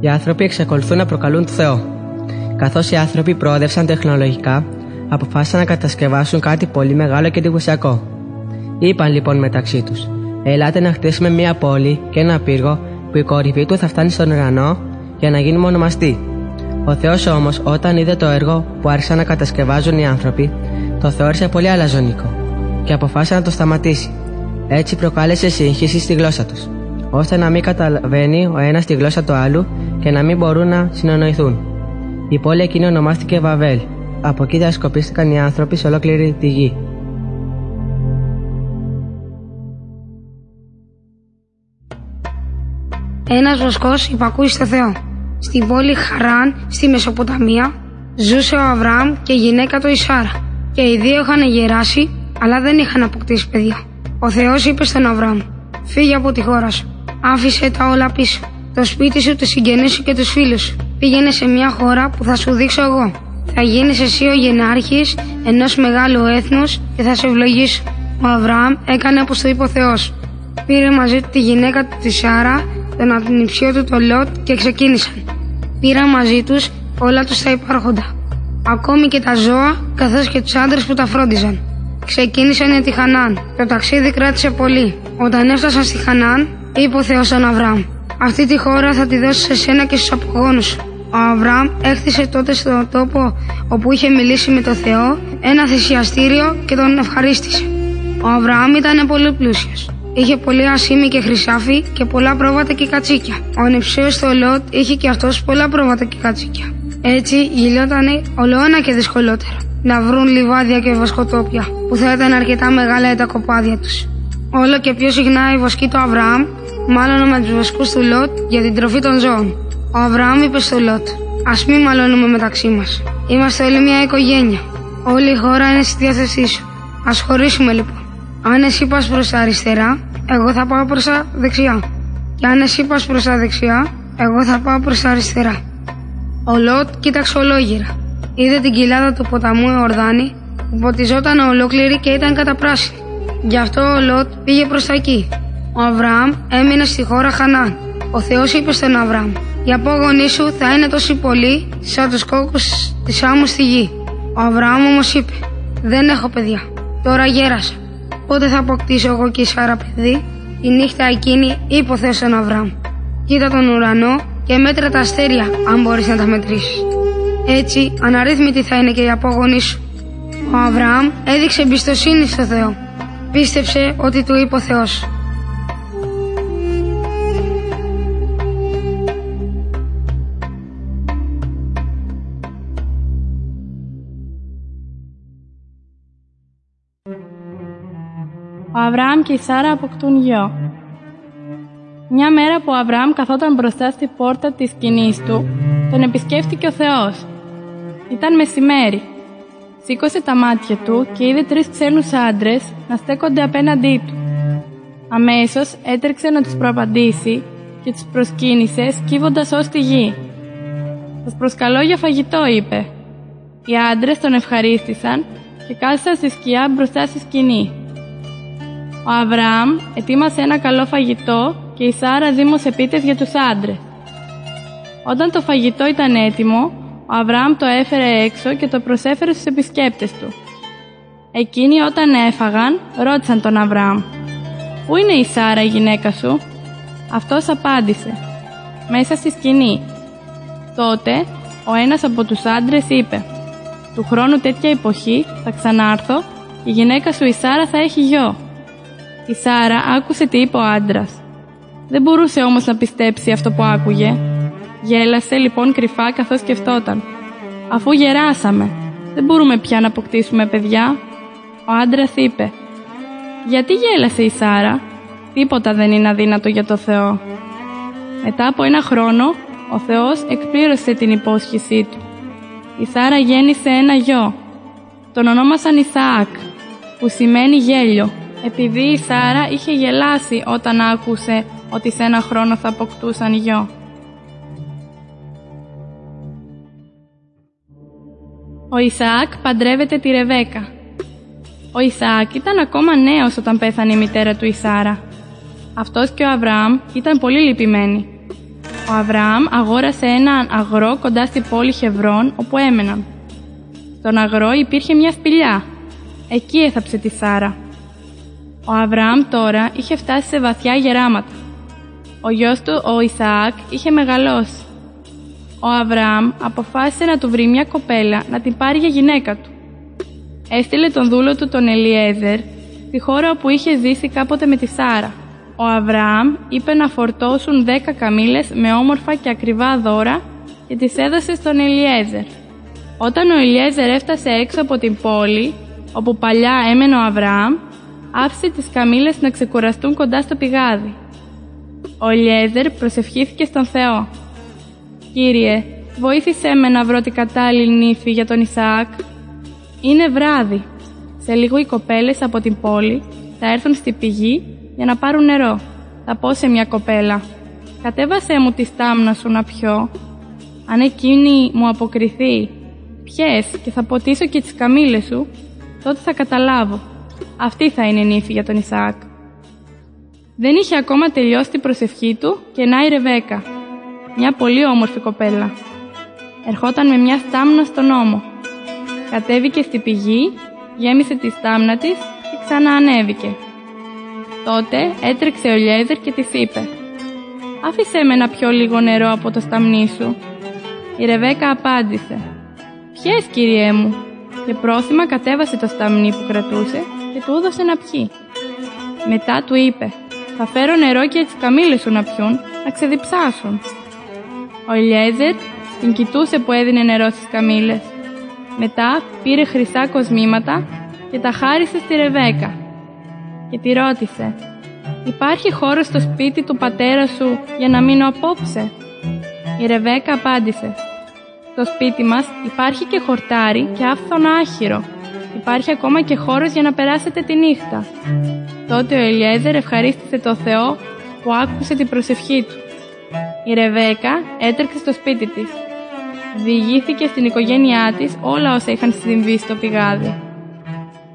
Οι άνθρωποι εξακολουθούν να προκαλούν το Θεό. Καθώς οι άνθρωποι προόδευσαν τεχνολογικά, αποφάσισαν να κατασκευάσουν κάτι πολύ μεγάλο και εντυπωσιακό. Είπαν λοιπόν μεταξύ τους: Ελάτε να χτίσουμε μία πόλη και ένα πύργο που η κορυφή του θα φτάνει στον ουρανό για να γίνει μονομαστή. Ο Θεός όμως, όταν είδε το έργο που άρχισαν να κατασκευάζουν οι άνθρωποι, το θεώρησε πολύ αλαζονικό και αποφάσισε να το σταματήσει. Έτσι προκάλεσε σύγχυση στη γλώσσα τους, ώστε να μην καταλαβαίνει ο ένας τη γλώσσα του άλλου και να μην μπορούν να συνεννοηθούν. Η πόλη εκείνη ονομάστηκε Βαβέλ. Από εκεί διασκοπίστηκαν οι άνθρωποι σε ολόκληρη τη γη. Ένας βοσκός υπακούει στο Θεό. Στην πόλη Χαράν, στη Μεσοποταμία, ζούσε ο Αβραάμ και η γυναίκα του Ισάρα. Και οι δύο είχαν γεράσει, αλλά δεν είχαν αποκτήσει παιδιά. Ο Θεός είπε στον Αβραάμ: Φύγε από τη χώρα σου. Άφησε τα όλα πίσω. Το σπίτι σου, του συγγενεί σου και τους φίλους σου. Πήγαινε σε μια χώρα που θα σου δείξω εγώ. Θα γίνεις εσύ ο γενάρχης ενός μεγάλου έθνους και θα σε ευλογήσω. Ο Αβραάμ έκανε όπως το είπε ο Θεός. Πήρε μαζί του τη γυναίκα του τη Σάρα, τον ανιψιό του το Λότ και ξεκίνησαν. Πήραν μαζί τους όλα τους τα υπάρχοντα. Ακόμη και τα ζώα, καθώς και τους άντρες που τα φρόντιζαν. Ξεκίνησαν για τη Χανάν. Το ταξίδι κράτησε πολύ. Όταν έφτασαν στη Χανάν, είπε ο Θεός στον Αβραάμ: Αυτή τη χώρα θα τη δώσω σε σένα και στους απογόνους σου. Ο Αβραάμ έκτισε τότε στον τόπο όπου είχε μιλήσει με το Θεό ένα θυσιαστήριο και τον ευχαρίστησε. Ο Αβραάμ ήταν πολύ πλούσιος. Είχε πολύ ασήμι και χρυσάφι και πολλά πρόβατα και κατσίκια. Ο νηψίο του Λότ είχε και αυτός πολλά πρόβατα και κατσίκια. Έτσι γινόταν ολοένα και δυσκολότερο να βρουν λιβάδια και βοσκοτόπια που θα ήταν αρκετά μεγάλα για τα κοπάδια τους. Όλο και πιο συχνά η βοσκή του Αβραάμ μάλλον με του βοσκού του Λότ για την τροφή των ζώων. Ο Αβραάμ είπε στο Λότ: Α μην μαλώνουμε μεταξύ μας. Είμαστε όλοι μια οικογένεια. Όλη η χώρα είναι στη διάθεσή σου. Α χωρίσουμε λοιπόν. Αν εσύ πας προς τα αριστερά, εγώ θα πάω προς τα δεξιά. Και αν εσύ πας προς τα δεξιά, εγώ θα πάω προς τα αριστερά. Ο Λότ κοίταξε ολόγυρα. Είδε την κοιλάδα του ποταμού Εορδάνη που ποτιζόταν ολόκληρη και ήταν καταπράσινη. Γι' αυτό ο Λότ πήγε προς τα εκεί. Ο Αβραάμ έμεινε στη χώρα Χανάν. Ο Θεός είπε στον Αβραάμ: Οι απόγονοί σου θα είναι τόσοι πολλοί σαν τους κόκκους της άμμου στη γη. Ο Αβραάμ όμως είπε: Δεν έχω παιδιά. Τώρα γέρασα. Πότε θα αποκτήσω εγώ και η Σάρα παιδί; Η νύχτα εκείνη είπε ο Θεός στον Αβραάμ. Κοίτα τον ουρανό και μέτρα τα αστέρια αν μπορείς να τα μετρήσεις. Έτσι αναρρύθμιτη θα είναι και η απόγονή σου. Ο Αβραάμ έδειξε εμπιστοσύνη στο Θεό. Πίστεψε ότι του είπε ο Θεός. Ο Αβραάμ και η Σάρα αποκτούν γιο. Μια μέρα που ο Αβραάμ καθόταν μπροστά στη πόρτα της σκηνής του, τον επισκέφτηκε ο Θεός. Ήταν μεσημέρι. Σήκωσε τα μάτια του και είδε τρεις ξένους άντρες να στέκονται απέναντί του. Αμέσως έτρεξε να τους προαπαντήσει και τους προσκύνησε σκύβοντας ως τη γη. «Σας προσκαλώ για φαγητό», είπε. Οι άντρες τον ευχαρίστησαν και κάθισαν στη σκιά μπροστά στη σκηνή. Ο Αβραάμ ετοίμασε ένα καλό φαγητό και η Σάρα δήμωσε πίτες για τους άντρες. Όταν το φαγητό ήταν έτοιμο, ο Αβραάμ το έφερε έξω και το προσέφερε στους επισκέπτες του. Εκείνοι όταν έφαγαν, ρώτησαν τον Αβραάμ «Πού είναι η Σάρα η γυναίκα σου» Αυτός απάντησε «Μέσα στη σκηνή». Τότε, ο ένας από τους άντρες είπε «Του χρόνου τέτοια εποχή θα ξανάρθω και η γυναίκα σου η Σάρα θα έχει γιο». Η Σάρα άκουσε τι είπε ο άντρας. Δεν μπορούσε όμως να πιστέψει αυτό που άκουγε. Γέλασε λοιπόν κρυφά καθώς σκεφτόταν. Αφού γεράσαμε, δεν μπορούμε πια να αποκτήσουμε παιδιά. Ο άντρας είπε. Γιατί γέλασε η Σάρα, τίποτα δεν είναι αδύνατο για το Θεό. Μετά από ένα χρόνο, ο Θεός εκπλήρωσε την υπόσχεσή του. Η Σάρα γέννησε ένα γιο. Τον ονόμασαν Ισαάκ, που σημαίνει γέλιο επειδή η Σάρα είχε γελάσει όταν άκουσε ότι σε ένα χρόνο θα αποκτούσαν γιο. Ο Ισαάκ παντρεύεται τη Ρεβέκα. Ο Ισαάκ ήταν ακόμα νέος όταν πέθανε η μητέρα του η Σάρα. Αυτός και ο Αβραάμ ήταν πολύ λυπημένοι. Ο Αβραάμ αγόρασε έναν αγρό κοντά στη πόλη Χευρών όπου έμεναν. Στον αγρό υπήρχε μια σπηλιά. Εκεί έθαψε τη Σάρα. Ο Αβραάμ τώρα είχε φτάσει σε βαθιά γεράματα. Ο γιος του, ο Ισαάκ, είχε μεγαλώσει. Ο Αβραάμ αποφάσισε να του βρει μια κοπέλα να την πάρει για γυναίκα του. Έστειλε τον δούλο του τον Ελιέζερ στη χώρα όπου είχε ζήσει κάποτε με τη Σάρα. Ο Αβραάμ είπε να φορτώσουν δέκα καμήλες με όμορφα και ακριβά δώρα και τις έδωσε στον Ελιέζερ. Όταν ο Ελιέζερ έφτασε έξω από την πόλη, όπου παλιά έμενε ο Αβραάμ, άφησε τις καμήλες να ξεκουραστούν κοντά στο πηγάδι. Ο Ελιέζερ προσευχήθηκε στον Θεό. «Κύριε, βοήθησέ με να βρω την κατάλληλη νύφη για τον Ισαάκ». Είναι βράδυ. Σε λίγο οι κοπέλες από την πόλη θα έρθουν στη πηγή για να πάρουν νερό. Θα πω σε μια κοπέλα. Κατέβασέ μου τη στάμνα σου να πιω. Αν εκείνη μου αποκριθεί, πιες και θα ποτίσω και τις καμήλες σου, τότε θα καταλάβω. Αυτή θα είναι νύφη για τον Ισαάκ. Δεν είχε ακόμα τελειώσει την προσευχή του και να η Ρεβέκα, μια πολύ όμορφη κοπέλα. Ερχόταν με μια στάμνα στον ώμο. Κατέβηκε στη πηγή, γέμισε τη στάμνα της και ξαναανέβηκε. Τότε έτρεξε ο Λιέδερ και της είπε «Άφησέ με να πιω λίγο νερό από το σταμνί σου». Η Ρεβέκα απάντησε «Πιες, κυριέ μου» και πρόθυμα κατέβασε το σταμνί που κρατούσε και του έδωσε να πιει. Μετά του είπε «Θα φέρω νερό και τις καμήλες σου να πιούν, να ξεδιψάσουν». Ο Ελιέζερ την κοιτούσε που έδινε νερό στις καμήλες. Μετά πήρε χρυσά κοσμήματα και τα χάρισε στη Ρεβέκα και τη ρώτησε «Υπάρχει χώρο στο σπίτι του πατέρα σου για να μείνω απόψε» Η Ρεβέκα απάντησε «Στο σπίτι μας υπάρχει και χορτάρι και άφθον άχυρο. Υπάρχει ακόμα και χώρος για να περάσετε τη νύχτα». Τότε ο Ελιέζερ ευχαρίστησε το Θεό που άκουσε την προσευχή του. Η Ρεβέκα έτρεξε στο σπίτι της. Διηγήθηκε στην οικογένειά της όλα όσα είχαν συμβεί στο πηγάδι.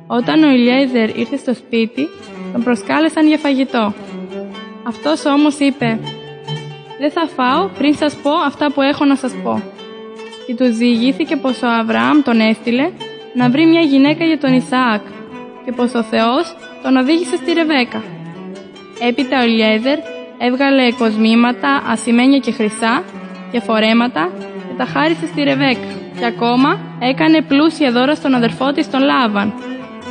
Όταν ο Ηλιέζερ ήρθε στο σπίτι, τον προσκάλεσαν για φαγητό. Αυτός όμως είπε «Δεν θα φάω πριν σας πω αυτά που έχω να σας πω». Και τους διηγήθηκε πως ο Αβραάμ τον έστειλε να βρει μια γυναίκα για τον Ισαάκ και πως ο Θεός τον οδήγησε στη Ρεβέκα. Έπειτα ο Ηλιέζερ έβγαλε κοσμήματα, ασημένια και χρυσά και φορέματα και τα χάρισε στη Ρεβέκα και ακόμα έκανε πλούσια δώρα στον αδερφό της τον Λάβαν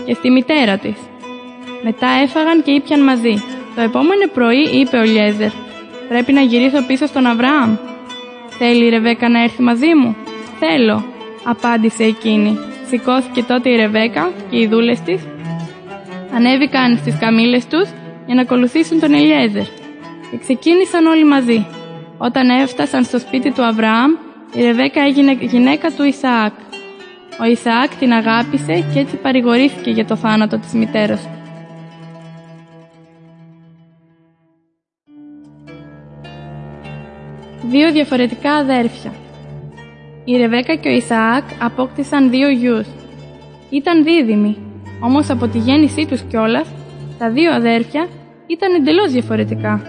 και στη μητέρα της. Μετά έφαγαν και ήπιαν μαζί. Το επόμενο πρωί είπε ο Λιέζερ «Πρέπει να γυρίσω πίσω στον Αβραάμ». «Θέλει η Ρεβέκα να έρθει μαζί μου» «Θέλω», απάντησε εκείνη. Σηκώθηκε τότε η Ρεβέκα και οι δούλες της ανέβηκαν στις καμήλες τους για να ακολουθήσουν τον Ελιέζερ και ξεκίνησαν όλοι μαζί. Όταν έφτασαν στο σπίτι του Αβραάμ, η Ρεβέκα έγινε γυναίκα του Ισαάκ. Ο Ισαάκ την αγάπησε και έτσι παρηγορήθηκε για το θάνατο της μητέρας του. Δύο διαφορετικά αδέρφια Η Ρεβέκα και ο Ισαάκ απόκτησαν δύο γιους. Ήταν δίδυμοι, όμως από τη γέννησή τους κιόλας, τα δύο αδέρφια ήταν εντελώς διαφορετικά.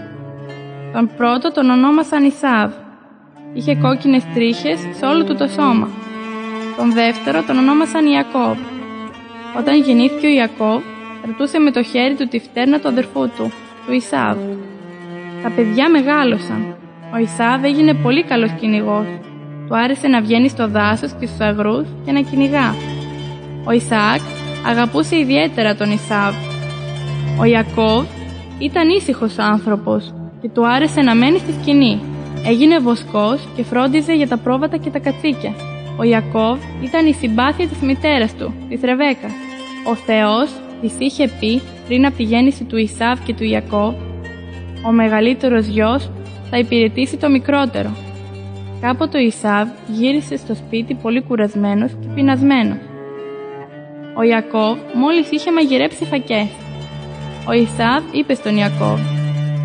Τον πρώτο τον ονόμασαν Ισάβ. Είχε κόκκινες τρίχες σε όλο του το σώμα τον δεύτερο τον ονόμασαν Ιακώβ. Όταν γεννήθηκε ο Ιακώβ, κρατούσε με το χέρι του τη φτέρνα του αδερφού του, του Ισάβ. Τα παιδιά μεγάλωσαν. Ο Ισάβ έγινε πολύ καλός κυνηγός. Του άρεσε να βγαίνει στο δάσος και στους αγρούς και να κυνηγά. Ο Ισαάκ αγαπούσε ιδιαίτερα τον Ισάβ. Ο Ιακώβ ήταν ήσυχος άνθρωπος και του άρεσε να μένει στη σκηνή. Έγινε βοσκός και φρόντιζε για τα πρόβατα και τα κατσίκια. Ο Ιακώβ ήταν η συμπάθεια της μητέρας του, της Ρεβέκας. Ο Θεός της είχε πει πριν από τη γέννηση του Ισάβ και του Ιακώβ «Ο μεγαλύτερος γιος θα υπηρετήσει το μικρότερο». Κάποτε ο Ισάβ γύρισε στο σπίτι πολύ κουρασμένος και πεινασμένος. Ο Ιακώβ μόλις είχε μαγειρέψει φακές. Ο Ισάβ είπε στον Ιακώβ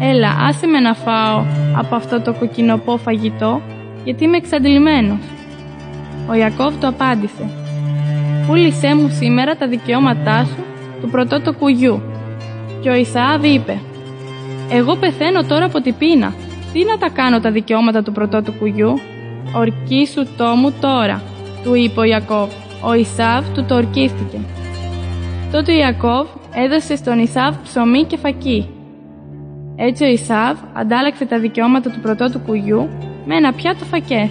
«Έλα, άσε με να φάω από αυτό το κοκκινοπό φαγητό, γιατί είμαι εξαντλημένος». Ο Ιακώβ το απάντησε «Πούλησέ μου σήμερα τα δικαιώματά σου του πρωτότοκου γιου». Και ο Ισαάβ είπε «Εγώ πεθαίνω τώρα από την πείνα τι να τα κάνω τα δικαιώματα του πρωτότου κουγιού; Ορκίσου το μου τώρα, του είπε ο Ιακώβ. Ο Ισάβ του το ορκίστηκε. Τότε ο Ιακώβ έδωσε στον Ισάβ ψωμί και φακί. Έτσι ο Ισάβ αντάλλαξε τα δικαιώματα του πρωτότου κουγιού με ένα πιάτο φακές.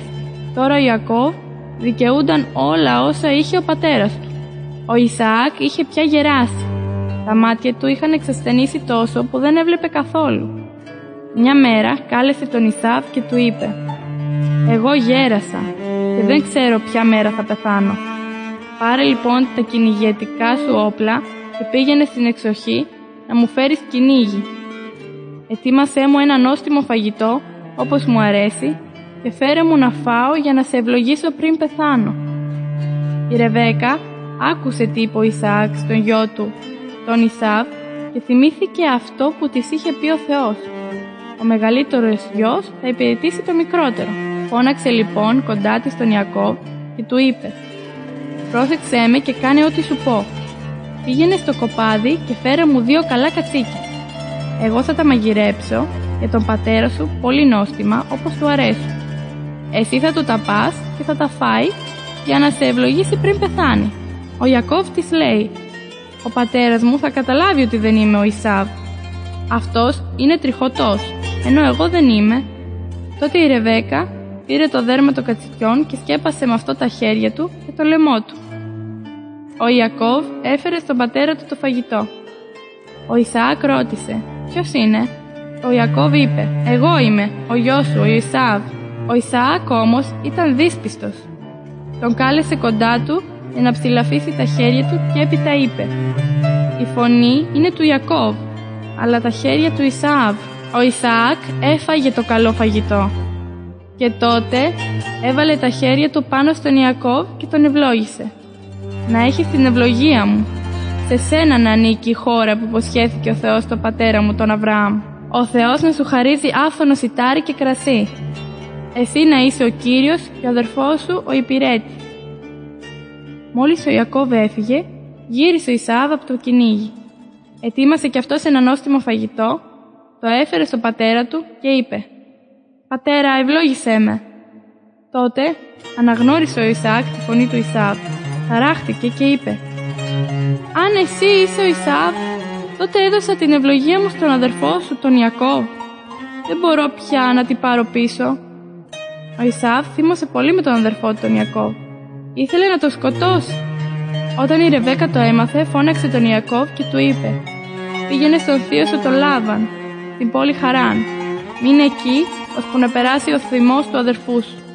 Τώρα ο Ιακώβ δικαιούνταν όλα όσα είχε ο πατέρας του. Ο Ισαάκ είχε πια γεράσει. Τα μάτια του είχαν εξασθενήσει τόσο που δεν έβλεπε καθόλου. Μια μέρα κάλεσε τον Ισάβ και του είπε «Εγώ γέρασα και δεν ξέρω ποια μέρα θα πεθάνω. Πάρε λοιπόν τα κυνηγετικά σου όπλα και πήγαινε στην εξοχή να μου φέρεις κυνήγι. Ετοίμασέ μου ένα νόστιμο φαγητό όπως μου αρέσει και φέρε μου να φάω για να σε ευλογήσω πριν πεθάνω. Η Ρεβέκα άκουσε τι είπε ο Ισαάκ στον γιο του, τον Ισάβ, και θυμήθηκε αυτό που της είχε πει ο Θεός. Ο μεγαλύτερος γιος θα υπηρετήσει το μικρότερο. Φώναξε λοιπόν κοντά της τον Ιακώβ και του είπε «Πρόσεξέ με και κάνε ό,τι σου πω. Πήγαινε στο κοπάδι και φέρε μου δύο καλά κατσίκια. Εγώ θα τα μαγειρέψω για τον πατέρα σου πολύ νόστιμα όπως του αρέσουν. Εσύ θα του τα πας και θα τα φάει για να σε ευλογήσει πριν πεθάνει. Ο Ιακώβ της λέει «Ο πατέρας μου θα καταλάβει ότι δεν είμαι ο Ισάβ. Αυτός είναι τριχωτός, ενώ εγώ δεν είμαι». Τότε η Ρεβέκα πήρε το δέρμα των κατσικιών και σκέπασε με αυτό τα χέρια του και το λαιμό του. Ο Ιακώβ έφερε στον πατέρα του το φαγητό. Ο Ισαάκ ρώτησε «Ποιος είναι» Ο Ιακώβ είπε «Εγώ είμαι, ο γιος σου, ο Ισάβ». Ο Ισαάκ όμως ήταν δύσπιστος. Τον κάλεσε κοντά του για να ψηλαφίσει τα χέρια του και έπειτα είπε «Η φωνή είναι του Ιακώβ, αλλά τα χέρια του Ισάβ». Ο Ισαάκ έφαγε το καλό φαγητό. Και τότε έβαλε τα χέρια του πάνω στον Ιακώβ και τον ευλόγησε. «Να έχεις την ευλογία μου. Σε σένα να ανήκει η χώρα που υποσχέθηκε ο Θεός στον πατέρα μου τον Αβραάμ. Ο Θεός να σου χαρίζει άφθονο σιτάρι και κρασί. Εσύ να είσαι ο Κύριος και ο αδερφός σου ο υπηρέτη. Μόλις ο Ιακώβ έφυγε, γύρισε ο Ισάβ από το κυνήγι. Ετοίμασε κι αυτός ένα νόστιμο φαγητό, το έφερε στον πατέρα του και είπε «Πατέρα, ευλόγησέ με». Τότε αναγνώρισε ο Ισάκ τη φωνή του Ισάβ, ταράχτηκε και είπε «Αν εσύ είσαι ο Ισάβ, τότε έδωσα την ευλογία μου στον αδερφό σου, τον Ιακώβ. Δεν μπορώ πια να την πάρω πίσω». Ο Ισάβ θύμωσε πολύ με τον αδερφό του τον Ιακώβ. Ήθελε να το σκοτώσει. Όταν η Ρεβέκα το έμαθε, φώναξε τον Ιακώβ και του είπε «Πήγαινε στον θείο σου τον Λάβαν, την πόλη Χαράν. Μείνε εκεί, ώσπου να περάσει ο θυμός του αδερφού σου».